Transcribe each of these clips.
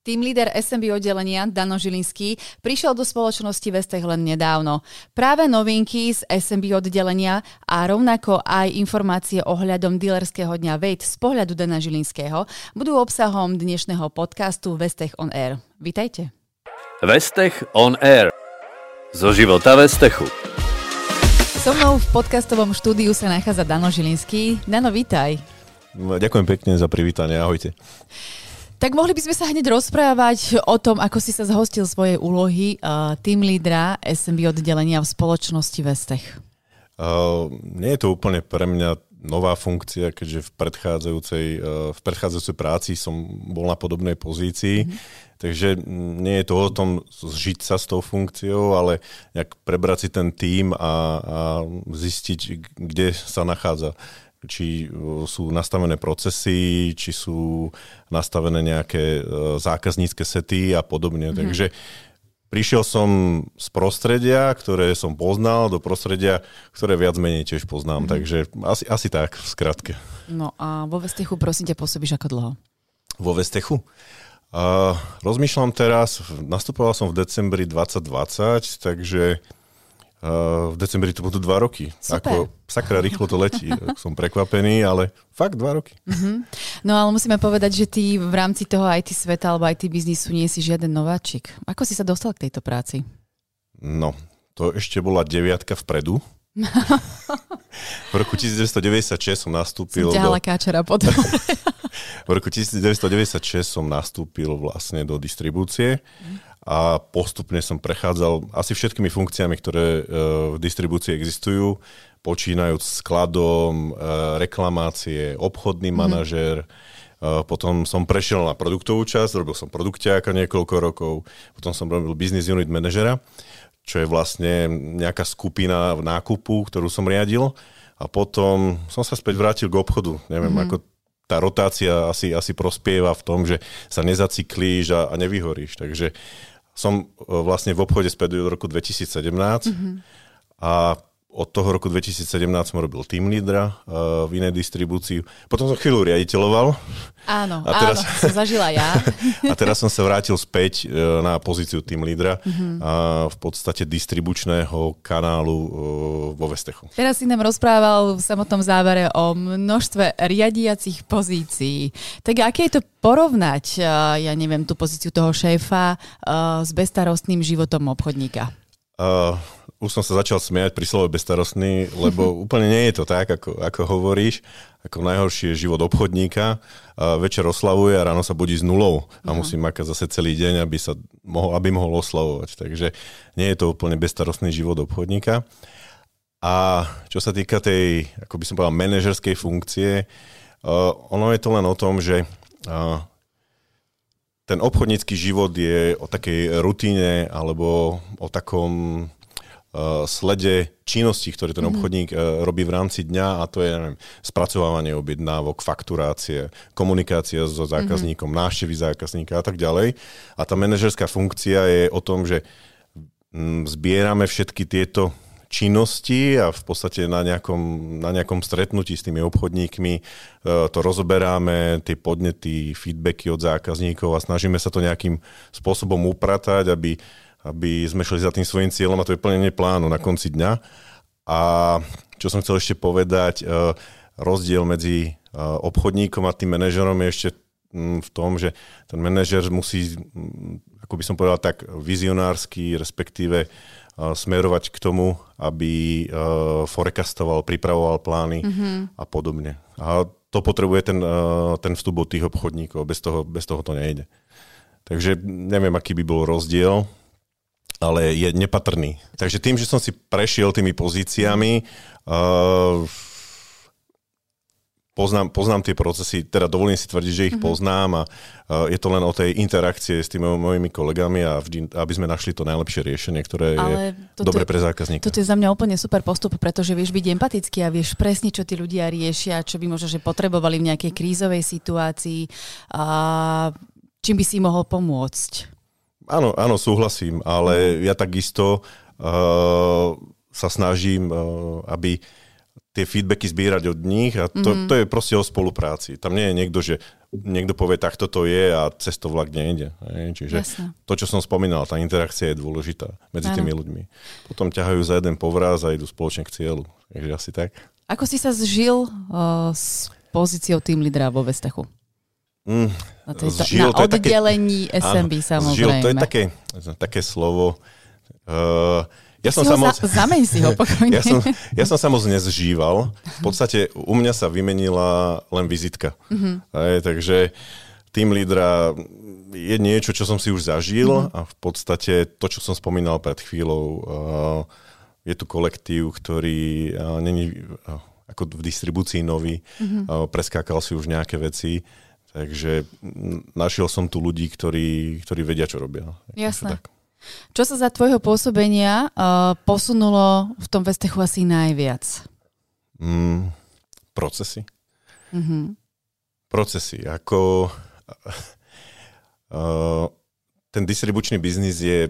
Tým líder SMB oddelenia Dano Žilinský prišiel do spoločnosti Vestech len nedávno. Práve novinky z SMB oddelenia a rovnako aj informácie ohľadom dealerského dňa Vejt z pohľadu Dana Žilinského budú obsahom dnešného podcastu Vestech on Air. Vítajte. Vestech on Air. Zo života Vestechu. So mnou v podcastovom štúdiu sa nachádza Dano Žilinský. Dano, vítaj. Ďakujem pekne za privítanie, ahojte. Tak mohli by sme sa hneď rozprávať o tom, ako si sa zhostil svojej úlohy uh, tým lídra SMB oddelenia v spoločnosti Vestech. Uh, nie je to úplne pre mňa nová funkcia, keďže v predchádzajúcej, uh, v predchádzajúcej práci som bol na podobnej pozícii. Mm-hmm. Takže nie je to o tom zžiť sa s tou funkciou, ale nejak prebrať si ten tím a, a zistiť, kde sa nachádza či sú nastavené procesy, či sú nastavené nejaké e, zákaznícke sety a podobne. Mm. Takže prišiel som z prostredia, ktoré som poznal, do prostredia, ktoré viac menej tiež poznám. Mm. Takže asi, asi tak, v skratke. No a vo Vestechu, prosím ťa, pôsobíš ako dlho? Vo Vestechu? Uh, rozmýšľam teraz, nastupoval som v decembri 2020, takže v decembri to budú dva roky. Super. Ako sakra rýchlo to letí. Som prekvapený, ale fakt dva roky. Uh-huh. No ale musíme povedať, že ty v rámci toho IT sveta alebo IT biznisu nie si žiaden nováčik. Ako si sa dostal k tejto práci? No, to ešte bola deviatka vpredu. v roku 1996 som nastúpil... Som do... káčera potom. v roku 1996 som nastúpil vlastne do distribúcie. Uh-huh a postupne som prechádzal asi všetkými funkciami, ktoré e, v distribúcii existujú, počínajúc skladom, e, reklamácie, obchodný mm. manažér, e, potom som prešiel na produktovú časť, robil som produktiáka niekoľko rokov, potom som robil business unit manažera, čo je vlastne nejaká skupina v nákupu, ktorú som riadil a potom som sa späť vrátil k obchodu. Neviem, mm. ako tá rotácia asi, asi prospieva v tom, že sa nezacyklíš a, a nevyhoríš. Takže som e, vlastne v obchode späť do roku 2017 mm-hmm. a od toho roku 2017 som robil team leadera uh, v inej distribúcii. Potom som chvíľu riaditeľoval. Áno, a teraz, áno, som zažila ja. a teraz som sa vrátil späť uh, na pozíciu team leadera mm-hmm. a v podstate distribučného kanálu uh, vo Vestechu. Teraz si nám rozprával v samotnom závere o množstve riadiacich pozícií. Tak aké je to porovnať, uh, ja neviem, tú pozíciu toho šéfa uh, s bestarostným životom obchodníka? Uh, už som sa začal smiať pri slove bestarostný, lebo úplne nie je to tak, ako, ako hovoríš. Ako najhorší je život obchodníka. A večer oslavuje a ráno sa budí s nulou a musí makať zase celý deň, aby, sa mohol, aby mohol oslavovať. Takže nie je to úplne bestarostný život obchodníka. A čo sa týka tej, ako by som povedal, manažerskej funkcie, uh, ono je to len o tom, že uh, ten obchodnícky život je o takej rutíne alebo o takom slede činností, ktoré ten mhm. obchodník uh, robí v rámci dňa a to je neviem, spracovávanie objednávok, fakturácie, komunikácia so zákazníkom, mm-hmm. návštevy zákazníka a tak ďalej. A tá manažerská funkcia je o tom, že mm, zbierame všetky tieto činnosti a v podstate na nejakom, na nejakom stretnutí s tými obchodníkmi e, to rozoberáme, tie podnety, feedbacky od zákazníkov a snažíme sa to nejakým spôsobom upratať, aby aby sme šli za tým svojim cieľom a to je plnenie plánu na konci dňa. A čo som chcel ešte povedať, e, rozdiel medzi e, obchodníkom a tým manažerom je ešte mm, v tom, že ten manažer musí, mm, ako by som povedal tak, vizionársky, respektíve e, smerovať k tomu, aby forecastoval, pripravoval plány mm-hmm. a podobne. A to potrebuje ten, ten vstup od tých obchodníkov, bez toho, bez toho to nejde. Takže neviem, aký by bol rozdiel, ale je nepatrný. Takže tým, že som si prešiel tými pozíciami, uh, poznám, poznám tie procesy, teda dovolím si tvrdiť, že ich mm-hmm. poznám a uh, je to len o tej interakcie s tými mojimi kolegami a vždy, aby sme našli to najlepšie riešenie, ktoré Ale je dobre pre zákazníka. Toto je za mňa úplne super postup, pretože vieš byť empatický a vieš presne, čo tí ľudia riešia, čo by možno že potrebovali v nejakej krízovej situácii a čím by si mohol pomôcť. Áno, áno, súhlasím, ale ja takisto uh, sa snažím, uh, aby tie feedbacky zbierať od nich a to, mm-hmm. to je proste o spolupráci. Tam nie je niekto, že niekto povie, takto to je a cez to vlak nejde. Hej. Čiže Jasne. to, čo som spomínal, tá interakcia je dôležitá medzi ano. tými ľuďmi. Potom ťahajú za jeden povraz a idú spoločne k cieľu. Takže asi tak. Ako si sa zžil uh, s pozíciou tým lídra vo Vestechu? Mm, na, tejto, zžil, na oddelení také, SMB áno, samozrejme. Zžil, to je také, také slovo. Uh, ja som si sa moc... Za, zameň si ho pokojne. ja, som, ja som sa moc nezžíval. V podstate u mňa sa vymenila len vizitka. Mm-hmm. Aj, takže tým lídra je niečo, čo som si už zažil mm-hmm. a v podstate to, čo som spomínal pred chvíľou, uh, je tu kolektív, ktorý uh, není uh, ako v distribúcii nový, mm-hmm. uh, preskákal si už nejaké veci, takže našiel som tu ľudí, ktorí, ktorí vedia, čo robia. Jasné. Tak. Čo sa za tvojho pôsobenia uh, posunulo v tom Vestechu asi najviac? Mm, procesy. Mm-hmm. Procesy. Ako uh, ten distribučný biznis je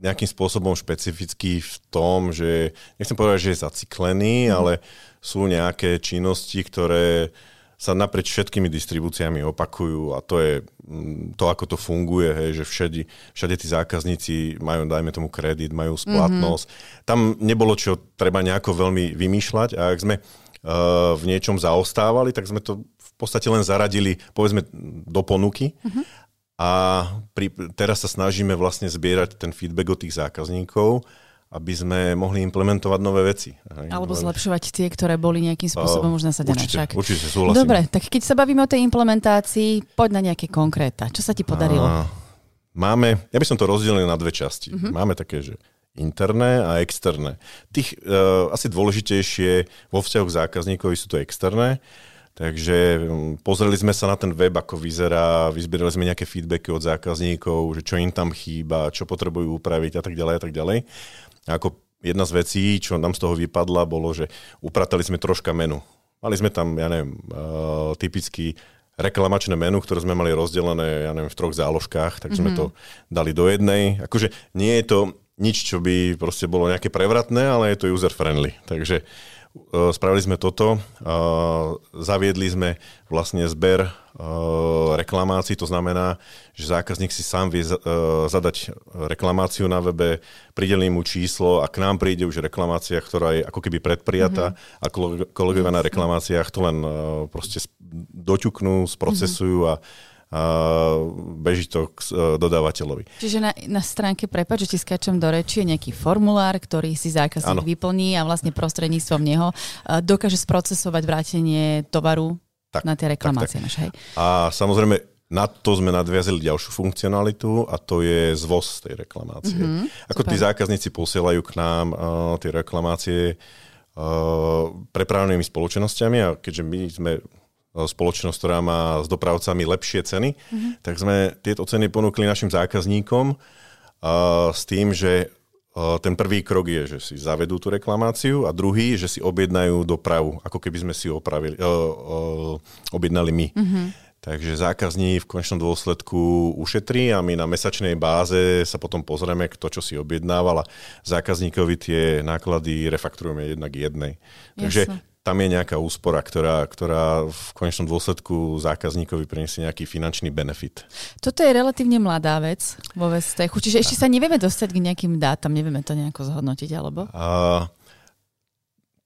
nejakým spôsobom špecifický v tom, že nechcem povedať, že je zaciklený, mm. ale sú nejaké činnosti, ktoré uh, sa naprieč všetkými distribúciami opakujú a to je mm, to, ako to funguje, hej, že všade, všade tí zákazníci majú, dajme tomu, kredit, majú splatnosť. Mm-hmm. Tam nebolo čo treba nejako veľmi vymýšľať a ak sme uh, v niečom zaostávali, tak sme to v podstate len zaradili, povedzme, do ponuky. Mm-hmm. A pri, teraz sa snažíme vlastne zbierať ten feedback od tých zákazníkov aby sme mohli implementovať nové veci. Alebo zlepšovať tie, ktoré boli nejakým spôsobom uh, už nasadené. Určite, však. určite, súhlasím. Dobre, tak keď sa bavíme o tej implementácii, poď na nejaké konkréta. Čo sa ti podarilo? Uh, máme, ja by som to rozdelil na dve časti. Uh-huh. Máme také, že interné a externé. Tých uh, asi dôležitejšie vo vzťahu k zákazníkovi sú to externé. Takže pozreli sme sa na ten web, ako vyzerá, vyzbierali sme nejaké feedbacky od zákazníkov, že čo im tam chýba, čo potrebujú upraviť a tak ďalej a tak ďalej. Ako jedna z vecí, čo nám z toho vypadla, bolo, že upratali sme troška menu. Mali sme tam, ja neviem, uh, typicky reklamačné menu, ktoré sme mali rozdelené, ja neviem, v troch záložkách, tak sme mm-hmm. to dali do jednej. Akože nie je to nič, čo by proste bolo nejaké prevratné, ale je to user-friendly. Takže uh, spravili sme toto, uh, zaviedli sme vlastne zber uh, reklamácií, to znamená, že zákazník si sám vie zadať reklamáciu na webe, prideli mu číslo a k nám príde už reklamácia, ktorá je ako keby predprijatá mm-hmm. a kolegovia na reklamáciách to len proste doťuknú, sprocesujú mm-hmm. a beží to k dodávateľovi. Čiže na, na stránke, prepáč, že ti skáčem do reči, je nejaký formulár, ktorý si zákazník ano. vyplní a vlastne prostredníctvom neho dokáže sprocesovať vrátenie tovaru tak, na tie reklamácie tak, tak. naše. Hej. A samozrejme, na to sme nadviazili ďalšiu funkcionalitu a to je zvoz tej reklamácie. Mm-hmm, Ako super. tí zákazníci posielajú k nám uh, tie reklamácie uh, prepravnými spoločnosťami a keďže my sme spoločnosť, ktorá má s dopravcami lepšie ceny, mm-hmm. tak sme tieto ceny ponúkli našim zákazníkom uh, s tým, že ten prvý krok je, že si zavedú tú reklamáciu a druhý, že si objednajú dopravu, ako keby sme si opravili, uh, uh, objednali my. Mm-hmm. Takže zákazník v konečnom dôsledku ušetrí a my na mesačnej báze sa potom pozrieme, kto čo si objednával a zákazníkovi tie náklady refakturujeme jednak jednej. Takže Jasne tam je nejaká úspora, ktorá, ktorá v konečnom dôsledku zákazníkovi priniesie nejaký finančný benefit. Toto je relatívne mladá vec vo Vestechu, čiže ešte sa nevieme dostať k nejakým dátam, nevieme to nejako zhodnotiť, alebo? A,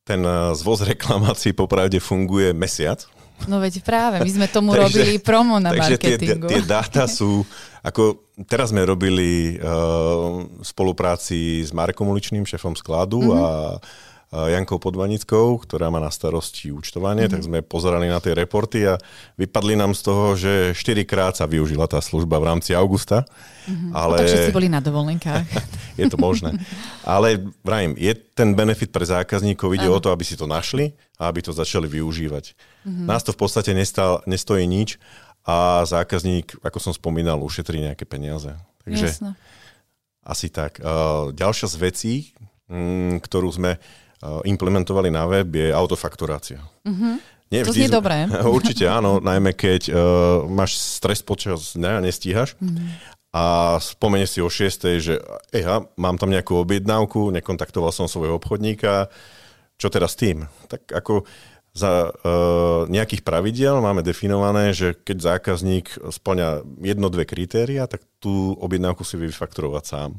ten e, zvoz reklamácií popravde funguje mesiac. No veď práve, my sme tomu takže, robili promo na takže marketingu. Tie, tie dáta sú, ako teraz sme robili uh, spolupráci s Marekom Uličným, šéfom skladu mm-hmm. a Jankou Podvanickou, ktorá má na starosti účtovanie, mm-hmm. tak sme pozerali na tie reporty a vypadli nám z toho, že 4 krát sa využila tá služba v rámci augusta. Mm-hmm. Ale... No, takže si boli na dovolenkách. je to možné. Ale vrajím, je ten benefit pre zákazníkov, ide ano. o to, aby si to našli a aby to začali využívať. Mm-hmm. Nás to v podstate nestal, nestojí nič a zákazník, ako som spomínal, ušetrí nejaké peniaze. Takže Jasne. asi tak. Uh, ďalšia z vecí, mm, ktorú sme Eh, implementovali na web, je autofakturácia. Mm-hmm. Nie, to znie sme, dobré. Určite áno, najmä keď uh, máš stres počas dňa a nestíhaš mm-hmm. a spomenieš si o 6, že eha, mám tam nejakú objednávku, nekontaktoval som svojho obchodníka, čo teraz s tým? Tak ako za uh, nejakých pravidiel máme definované, že keď zákazník splňa jedno, dve kritéria, tak tú objednávku si vyfakturovať sám.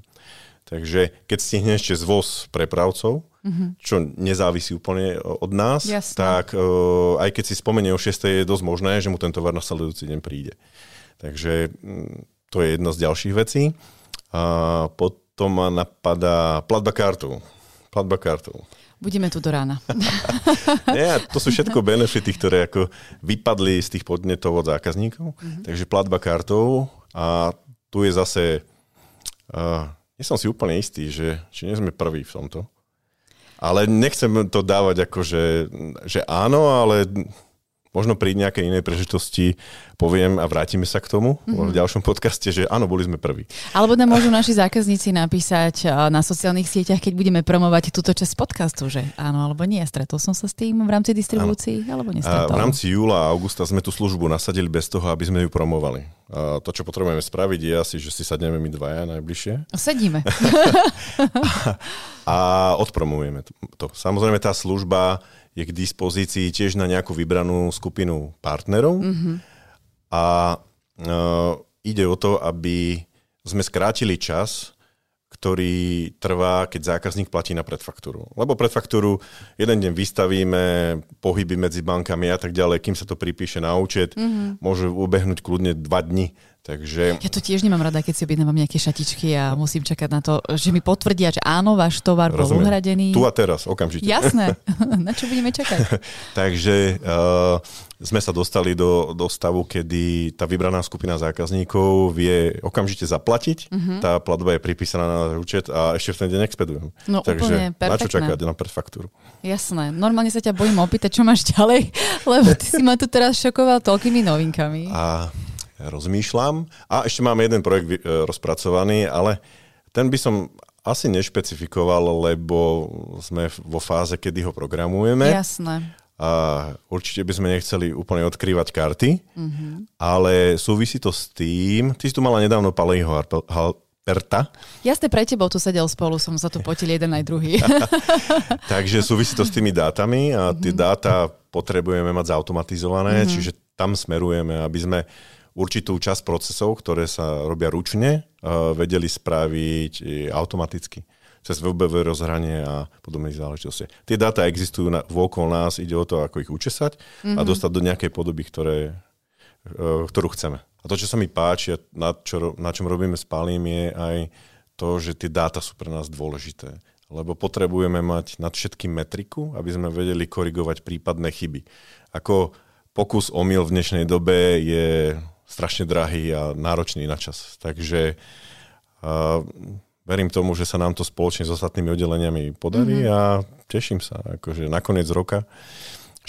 Takže keď stihne ešte zvoz prepravcov, mm-hmm. čo nezávisí úplne od nás, Jasne. tak uh, aj keď si spomenie o 6. je dosť možné, že mu ten tovar na sledujúci deň príde. Takže um, to je jedna z ďalších vecí. A potom ma napadá platba kartou. Platba kartou. Budeme tu do rána. Nie, to sú všetko benefity, ktoré ako vypadli z tých podnetov od zákazníkov. Mm-hmm. Takže platba kartou a tu je zase... Uh, nie som si úplne istý, že či nie sme prví v tomto. Ale nechcem to dávať ako, že, že áno, ale možno pri nejakej inej prežitosti poviem a vrátime sa k tomu mm-hmm. v ďalšom podcaste, že áno, boli sme prví. Alebo nám môžu naši zákazníci napísať na sociálnych sieťach, keď budeme promovať túto časť podcastu, že áno alebo nie. Stretol som sa s tým v rámci distribúcií, áno. alebo nestretol. V rámci júla a augusta sme tú službu nasadili bez toho, aby sme ju promovali. A to, čo potrebujeme spraviť, je asi, že si sadneme my dvaja najbližšie. Sedíme. a, a odpromujeme to. Samozrejme, tá služba je k dispozícii tiež na nejakú vybranú skupinu partnerov. Mm-hmm. A uh, ide o to, aby sme skrátili čas, ktorý trvá, keď zákazník platí na predfaktúru. Lebo predfaktúru jeden deň vystavíme, pohyby medzi bankami a tak ďalej, kým sa to pripíše na účet, mm-hmm. môže ubehnúť kľudne dva dni. Takže... Ja to tiež nemám rada, keď si objednávam nejaké šatičky a musím čakať na to, že mi potvrdia, že áno, váš tovar bol Rozumiem. uhradený. Tu a teraz, okamžite. Jasné, na čo budeme čakať? Takže uh, sme sa dostali do, do stavu, kedy tá vybraná skupina zákazníkov vie okamžite zaplatiť, uh-huh. tá platba je pripísaná na účet a ešte v ten deň expedujem. No Takže úplne, perfektné. na čo čakať na predfaktúru? Jasné, normálne sa ťa bojím opýtať, čo máš ďalej, lebo ty si ma tu teraz šokoval toľkými novinkami. A rozmýšľam. A ešte máme jeden projekt e, rozpracovaný, ale ten by som asi nešpecifikoval, lebo sme vo fáze, kedy ho programujeme. Jasné. A určite by sme nechceli úplne odkrývať karty, mm-hmm. ale súvisí to s tým, ty si tu mala nedávno Palejho Halperta. Jasne, pre tebou tu sedel spolu, som sa tu potil jeden aj druhý. Takže súvisí to s tými dátami a tie mm-hmm. dáta potrebujeme mať zautomatizované, mm-hmm. čiže tam smerujeme, aby sme určitú časť procesov, ktoré sa robia ručne, vedeli spraviť automaticky cez webové rozhranie a podobné záležitosti. Tie dáta existujú na, vôkol nás, ide o to, ako ich učesať mm-hmm. a mhm. dostať do nejakej podoby, ktoré, e, ktorú chceme. A to, čo sa mi páči, na, čo, na čom robíme s Palím, je aj to, že tie dáta sú pre nás dôležité. Lebo potrebujeme mať nad všetkým metriku, aby sme vedeli korigovať prípadné chyby. Ako pokus omyl v dnešnej dobe je strašne drahý a náročný na čas. Takže uh, verím tomu, že sa nám to spoločne s ostatnými oddeleniami podarí mm-hmm. a teším sa. Akože na koniec roka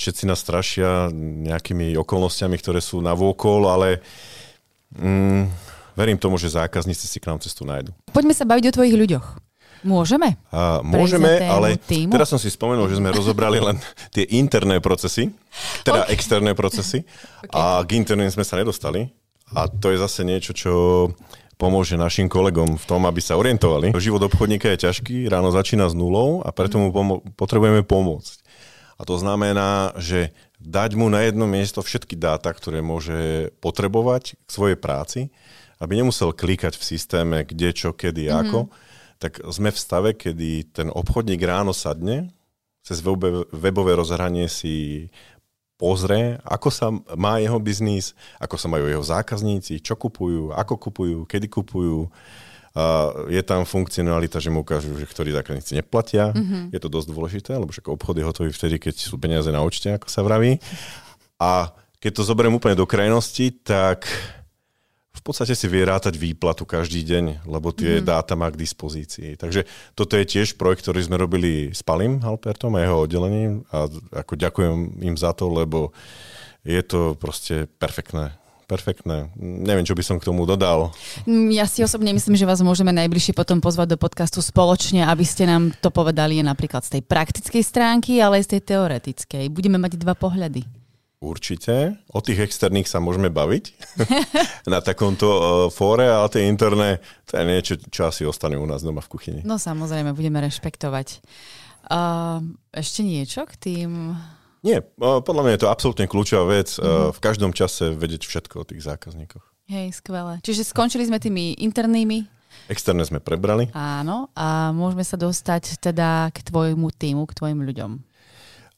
všetci nás strašia nejakými okolnostiami, ktoré sú na vôkol, ale mm, verím tomu, že zákazníci si k nám cestu nájdu. Poďme sa baviť o tvojich ľuďoch. Môžeme? A, môžeme, ale týmu? teraz som si spomenul, že sme rozobrali len tie interné procesy, teda okay. externé procesy okay. a k interným sme sa nedostali. A to je zase niečo, čo pomôže našim kolegom v tom, aby sa orientovali. Život obchodníka je ťažký, ráno začína s nulou a preto mu pomo- potrebujeme pomôcť. A to znamená, že dať mu na jedno miesto všetky dáta, ktoré môže potrebovať k svojej práci, aby nemusel klikať v systéme, kde, čo, kedy, mm-hmm. ako, tak sme v stave, kedy ten obchodník ráno sadne, cez webové rozhranie si pozrie, ako sa má jeho biznis, ako sa majú jeho zákazníci, čo kupujú, ako kupujú, kedy kupujú. A je tam funkcionalita, že mu ukážu, že ktorí zákazníci neplatia. Mm-hmm. Je to dosť dôležité, lebo však obchod je hotový vtedy, keď sú peniaze na účte, ako sa vraví. A keď to zoberiem úplne do krajnosti, tak v podstate si vie rátať výplatu každý deň, lebo tie mm. dáta má k dispozícii. Takže toto je tiež projekt, ktorý sme robili s Palim Halpertom a jeho oddelením a ako ďakujem im za to, lebo je to proste perfektné perfektné. Neviem, čo by som k tomu dodal. Ja si osobne myslím, že vás môžeme najbližšie potom pozvať do podcastu spoločne, aby ste nám to povedali napríklad z tej praktickej stránky, ale aj z tej teoretickej. Budeme mať dva pohľady. Určite. O tých externých sa môžeme baviť na takomto uh, fóre, ale tie interné, to je niečo, čo asi ostane u nás doma v kuchyni. No samozrejme, budeme rešpektovať. Uh, ešte niečo k tým... Nie, podľa mňa je to absolútne kľúčová vec. Mhm. V každom čase vedieť všetko o tých zákazníkoch. Hej, skvelé. Čiže skončili sme tými internými Externé sme prebrali. Áno, a môžeme sa dostať teda k tvojmu týmu, k tvojim ľuďom.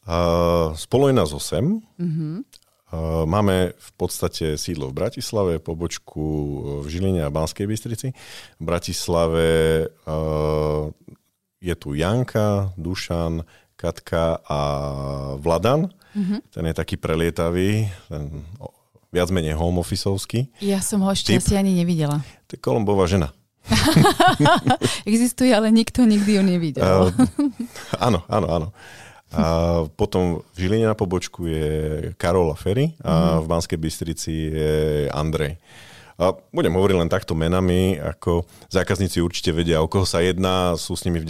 Uh, spolu je nás 8. Uh-huh. Uh, máme v podstate sídlo v Bratislave, pobočku v Žiline a Banskej Bystrici. V Bratislave uh, je tu Janka, Dušan, Katka a Vladan. Uh-huh. Ten je taký prelietavý, ten viac menej home officeovský. Ja som ho ešte asi ani nevidela. To je Kolumbová žena. Existuje, ale nikto nikdy ju nevidel. Uh, áno, áno, áno. A potom v Žiline na pobočku je Karola Ferry a mm. v Banskej Bystrici je Andrej. A budem hovoriť len takto menami, ako zákazníci určite vedia, o koho sa jedná, sú s nimi v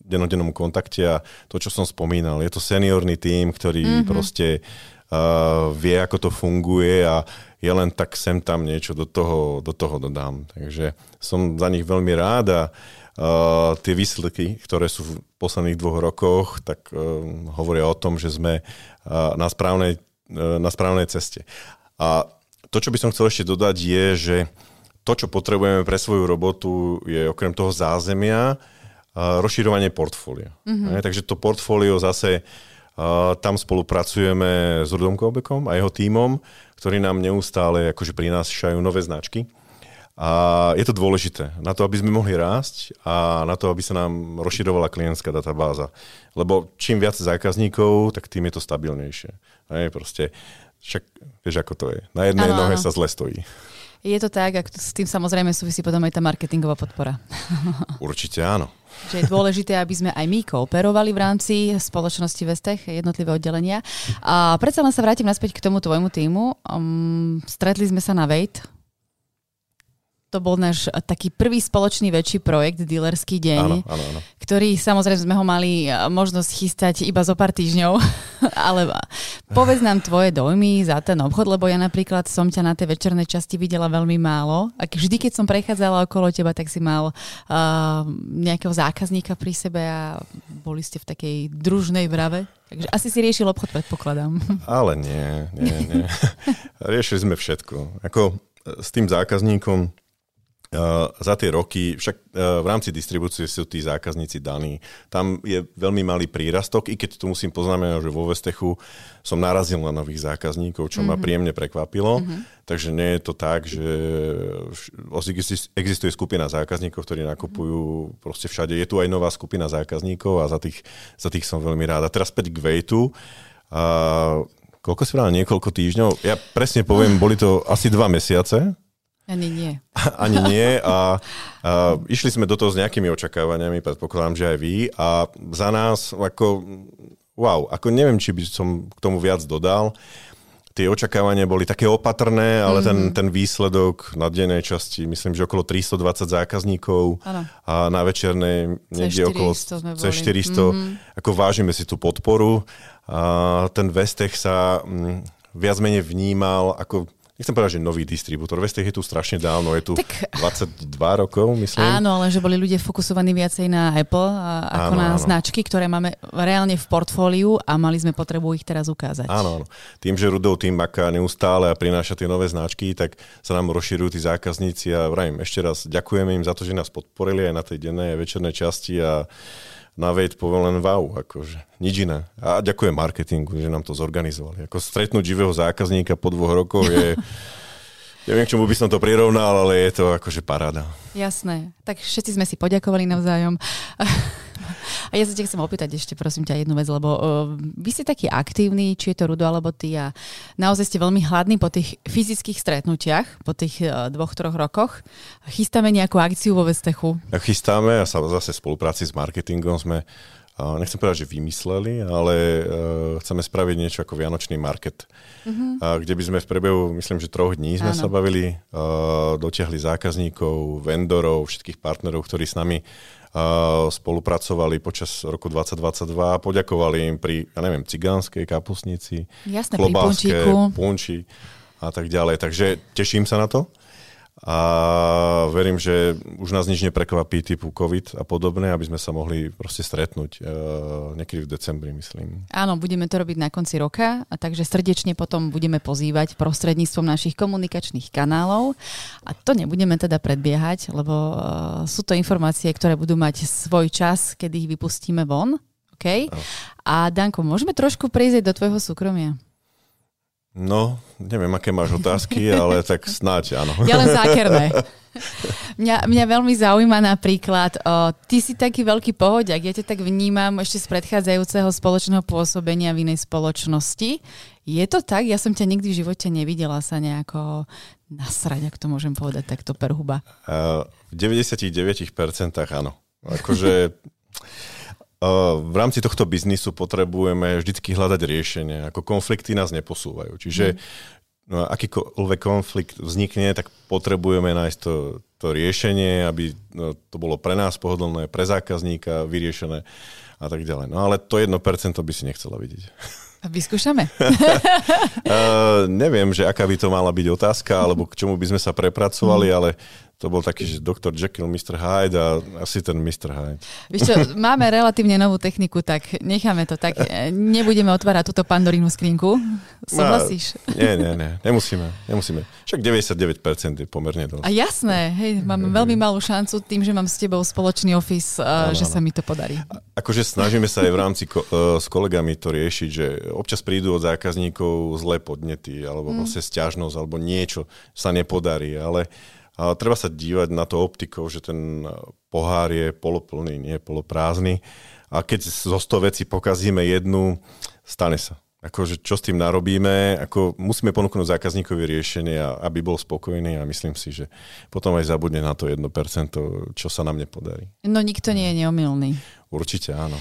denodennom kontakte a to, čo som spomínal, je to seniorný tím, ktorý mm-hmm. proste uh, vie, ako to funguje a ja len tak sem tam niečo do toho, do toho dodám. Takže som za nich veľmi rád a uh, tie výsledky, ktoré sú v posledných dvoch rokoch, tak uh, hovoria o tom, že sme uh, na, správnej, uh, na správnej ceste. A to, čo by som chcel ešte dodať, je, že to, čo potrebujeme pre svoju robotu, je okrem toho zázemia uh, rozširovanie portfólia. Mm-hmm. Takže to portfólio zase Uh, tam spolupracujeme s Rudom Kobekom a jeho tímom ktorí nám neustále akože prinášajú nové značky. A je to dôležité na to, aby sme mohli rásť a na to, aby sa nám rozširovala klientská databáza. Lebo čím viac zákazníkov, tak tým je to stabilnejšie. Hej, proste, však vieš, ako to je. Na jednej ano, nohe ano. sa zle stojí. Je to tak, a s tým samozrejme súvisí potom aj tá marketingová podpora. Určite áno. Že je dôležité, aby sme aj my kooperovali v rámci spoločnosti Vestech, jednotlivé oddelenia. A predsa len sa vrátim naspäť k tomu tvojmu týmu. Um, stretli sme sa na Vejt, to bol náš taký prvý spoločný väčší projekt, Dealerský deň, áno, áno, áno. ktorý samozrejme sme ho mali e, možnosť chystať iba zo pár týždňov. Ale povedz nám tvoje dojmy za ten obchod, lebo ja napríklad som ťa na tej večernej časti videla veľmi málo. A vždy, keď som prechádzala okolo teba, tak si mal uh, nejakého zákazníka pri sebe a boli ste v takej družnej brave. Takže asi si riešil obchod, predpokladám. Ale nie, nie, nie. Riešili sme všetko. Ako s tým zákazníkom za tie roky, však v rámci distribúcie sú tí zákazníci daní. Tam je veľmi malý prírastok, i keď tu musím poznamenať, že vo Vestechu som narazil na nových zákazníkov, čo mm-hmm. ma mhm. príjemne prekvapilo. Mm-hmm. Takže nie je to tak, že existuje skupina zákazníkov, ktorí nakupujú proste všade. Je tu aj nová skupina zákazníkov a za tých, za tých som veľmi rád. A teraz späť k Vejtu. A koľko si vrál, niekoľko týždňov? Ja presne poviem, boli to asi dva mesiace ani nie. Ani nie a, a išli sme do toho s nejakými očakávaniami, predpokladám, že aj vy a za nás ako wow, ako neviem, či by som k tomu viac dodal. Tie očakávania boli také opatrné, ale mm-hmm. ten, mhm. ten výsledok na dennej časti, myslím, že okolo 320 zákazníkov ano. a na večernej niekde okolo C400. Mm-hmm. Ako vážime si tú podporu. A ten Vestech sa m, mm, viac menej vnímal ako nechcem povedať, že nový distribútor. Vestech je tu strašne dávno, je tu tak, 22 rokov, myslím. Áno, ale že boli ľudia fokusovaní viacej na Apple ako áno, na áno. značky, ktoré máme reálne v portfóliu a mali sme potrebu ich teraz ukázať. Áno, áno. Tým, že Rudov tým maká neustále a prináša tie nové značky, tak sa nám rozširujú tí zákazníci a vrajím ešte raz ďakujeme im za to, že nás podporili aj na tej dennej a večernej časti a na Vejt poviem len wow, akože nič iné. A ďakujem marketingu, že nám to zorganizovali. Ako stretnúť živého zákazníka po dvoch rokoch je... Neviem, k čomu by som to prirovnal, ale je to akože paráda. Jasné. Tak všetci sme si poďakovali navzájom. A ja sa ťa chcem opýtať ešte, prosím ťa, jednu vec, lebo uh, vy ste takí aktívni, či je to Rudo alebo ty a naozaj ste veľmi hladní po tých fyzických stretnutiach, po tých uh, dvoch, troch rokoch. Chystáme nejakú akciu vo Vestechu? Ja chystáme a sa zase v spolupráci s marketingom sme uh, nechcem povedať, že vymysleli, ale uh, chceme spraviť niečo ako Vianočný market, uh-huh. uh, kde by sme v priebehu, myslím, že troch dní sme Áno. sa bavili, uh, dotiahli zákazníkov, vendorov, všetkých partnerov, ktorí s nami spolupracovali počas roku 2022 a poďakovali im pri, ja neviem, cigánskej kapusnici, Jasné, klobáske, punči a tak ďalej. Takže teším sa na to. A verím, že už nás nič neprekvapí typu COVID a podobné, aby sme sa mohli proste stretnúť uh, niekedy v decembri, myslím. Áno, budeme to robiť na konci roka, a takže srdečne potom budeme pozývať prostredníctvom našich komunikačných kanálov a to nebudeme teda predbiehať, lebo uh, sú to informácie, ktoré budú mať svoj čas, kedy ich vypustíme von. Okay? A Danko, môžeme trošku prejsť do tvojho súkromia? No, neviem, aké máš otázky, ale tak snáď áno. Ja len zákerné. Mňa, mňa veľmi zaujíma napríklad, o, ty si taký veľký pohodiak, ja ťa tak vnímam ešte z predchádzajúceho spoločného pôsobenia v inej spoločnosti. Je to tak? Ja som ťa nikdy v živote nevidela sa nejako nasrať, ak to môžem povedať takto perhuba. Uh, v 99% áno. Akože v rámci tohto biznisu potrebujeme vždy hľadať riešenie. Ako konflikty nás neposúvajú. Čiže no, akýkoľvek konflikt vznikne, tak potrebujeme nájsť to, to riešenie, aby no, to bolo pre nás pohodlné, pre zákazníka vyriešené a tak ďalej. No ale to 1% by si nechcela vidieť. Vyskúšame. uh, neviem, že aká by to mala byť otázka, alebo k čomu by sme sa prepracovali, mm. ale to bol taký, že Dr. Jekyll, Mr. Hyde a asi ten Mr. Hyde. Víš čo, máme relatívne novú techniku, tak necháme to tak. Nebudeme otvárať túto pandorínu skrinku. Súhlasíš? No, nie, nie, nie. Nemusíme. nemusíme. Však 99% je pomerne dosť. A jasné, hej, máme veľmi malú šancu tým, že mám s tebou spoločný office, ano, že sa mi to podarí. A, akože snažíme sa aj v rámci ko- uh, s kolegami to riešiť, že občas prídu od zákazníkov zlé podnety, alebo mm. vlastne stiažnosť, alebo niečo sa nepodarí, ale a treba sa dívať na to optikou, že ten pohár je poloplný, nie poloprázdny. A keď zo 100 vecí pokazíme jednu, stane sa. Akože čo s tým narobíme, ako musíme ponúknuť zákazníkovi riešenie, aby bol spokojný a myslím si, že potom aj zabudne na to 1%, čo sa nám nepodarí. No nikto nie je neomilný. Určite áno.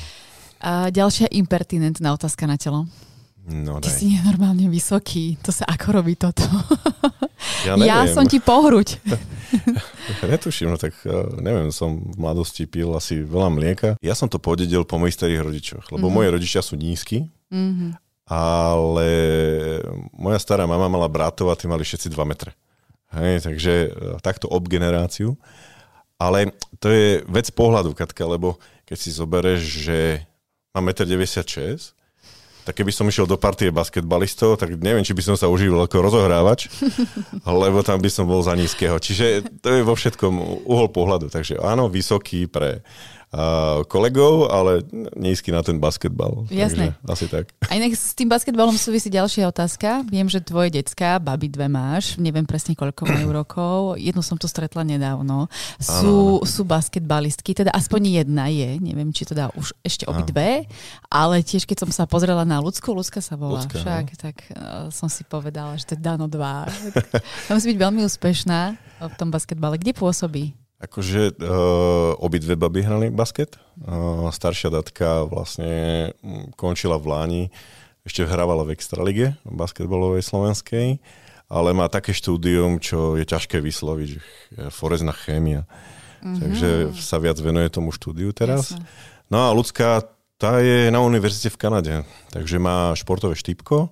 A ďalšia impertinentná otázka na telo. No, Ty si nenormálne vysoký. To sa ako robí toto? Ja, neviem. ja som ti pohruď. Netuším, no tak e, neviem, som v mladosti pil asi veľa mlieka. Ja som to podedil po mojich starých rodičoch, lebo mm-hmm. moje rodičia sú nízky, mm-hmm. ale moja stará mama mala bratov a tí mali všetci 2 metre. Hej, takže e, takto ob generáciu. Ale to je vec pohľadu, Katka, lebo keď si zoberieš, že mám 1,96 m, tak keby som išiel do partie basketbalistov, tak neviem, či by som sa uživil ako rozohrávač, lebo tam by som bol za nízkeho. Čiže to je vo všetkom uhol pohľadu. Takže áno, vysoký pre kolegov, ale nízky na ten basketbal. Jasné. Takže asi tak. A inak s tým basketbalom súvisí ďalšia otázka. Viem, že tvoje decka, babi dve máš, neviem presne koľko majú rokov, jednu som tu stretla nedávno, sú, sú basketbalistky, teda aspoň jedna je, neviem, či teda už ešte obidve, ale tiež keď som sa pozrela na ľudskú, ľudská sa volá ľudská, však, no. tak uh, som si povedala, že to je Dano 2. musí byť veľmi úspešná v tom basketbale. Kde pôsobí? Akože uh, obidve baby hrali basket. Uh, staršia datka vlastne mm, končila v Láni, ešte hrávala v Extralige basketbalovej slovenskej, ale má také štúdium, čo je ťažké vysloviť, že forezná chémia. Mm-hmm. Takže sa viac venuje tomu štúdiu teraz. Jasne. No a ľudská, tá je na univerzite v Kanade, takže má športové štýpko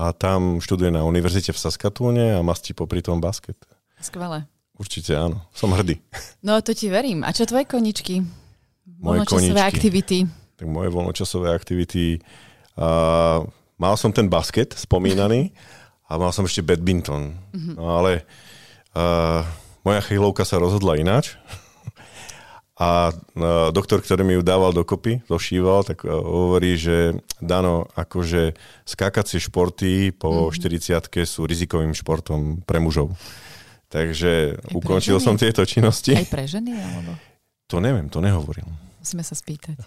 a tam študuje na univerzite v Saskatúne a mastí popri tom basket. Skvelé. Určite áno, som hrdý. No to ti verím. A čo tvoje koničky? Moje voľnočasové koničky. aktivity? Tak moje voľnočasové aktivity. Uh, mal som ten basket spomínaný a mal som ešte badminton. Mm-hmm. No ale uh, moja chvíľovka sa rozhodla ináč. A uh, doktor, ktorý mi ju dával dokopy, došíval, tak uh, hovorí, že Dano, akože skákacie športy po mm-hmm. 40 sú rizikovým športom pre mužov. Takže Aj ukončil som tieto činnosti. Aj pre ženy? Alebo? To neviem, to nehovoril. Musíme sa spýtať.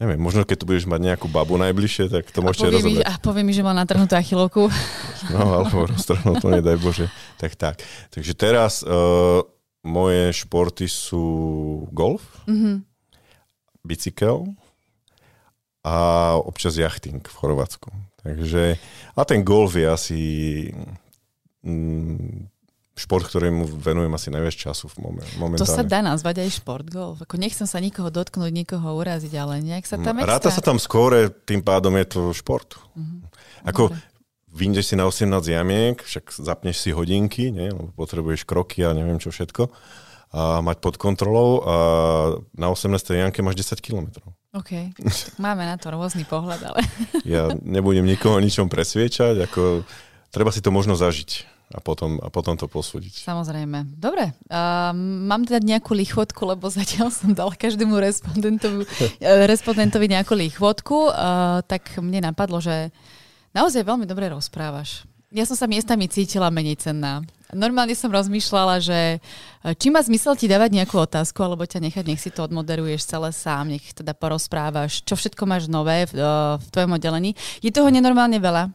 Neviem, možno keď tu budeš mať nejakú babu najbližšie, tak to môžete rozobrať. a povie mi, že má natrhnutú achilovku. No, alebo roztrhnutú, nedaj Bože. Tak tak. Takže teraz uh, moje športy sú golf, mm-hmm. bicykel a občas jachting v Chorvátsku. Takže, a ten golf je asi mm, šport, ktorému venujem asi najviac času momentálne. To sa dá nazvať aj šport golf. Ako nechcem sa nikoho dotknúť, nikoho uraziť, ale nejak sa tam Ráta sa tam skôr, tým pádom je to šport. Uh-huh. Ako Dobre. vyjdeš si na 18 jamiek, však zapneš si hodinky, nie? lebo potrebuješ kroky a neviem čo všetko a mať pod kontrolou a na 18. jamke máš 10 kilometrov. OK, máme na to rôzny pohľad, ale... ja nebudem nikoho ničom presviečať, ako treba si to možno zažiť a potom, a potom to posúdiť. Samozrejme. Dobre, uh, mám teda nejakú lichotku, lebo zatiaľ som dal každému respondentovi, uh, respondentovi nejakú lichotku, uh, tak mne napadlo, že naozaj veľmi dobre rozprávaš. Ja som sa miestami cítila menej cenná. Normálne som rozmýšľala, že či má zmysel ti dávať nejakú otázku, alebo ťa nechať, nech si to odmoderuješ celé sám, nech teda porozprávaš, čo všetko máš nové v, v tvojom oddelení. Je toho nenormálne veľa?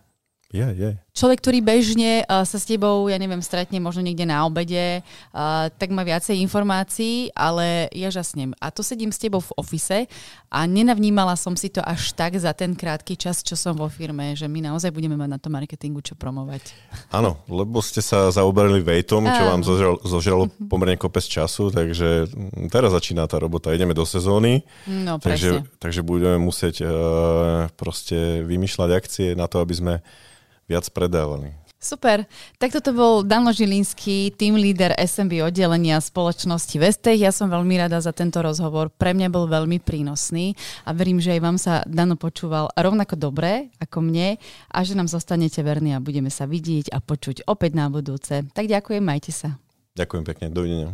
Je, je. Človek, ktorý bežne uh, sa s tebou, ja neviem, stretne možno niekde na obede, uh, tak má viacej informácií, ale ja žasnem. A to sedím s tebou v ofise a nenavnímala som si to až tak za ten krátky čas, čo som vo firme, že my naozaj budeme mať na to marketingu čo promovať. Áno, lebo ste sa zaoberali vejtom, čo vám zožralo, zožralo mhm. pomerne kopec času, takže teraz začína tá robota, ideme do sezóny, no, takže, takže budeme musieť uh, proste vymýšľať akcie na to, aby sme viac predávali. Super. Tak toto bol Dano Žilinský, tým líder SMB oddelenia spoločnosti Vestech. Ja som veľmi rada za tento rozhovor. Pre mňa bol veľmi prínosný a verím, že aj vám sa Dano počúval rovnako dobre ako mne a že nám zostanete verní a budeme sa vidieť a počuť opäť na budúce. Tak ďakujem, majte sa. Ďakujem pekne, dovidenia.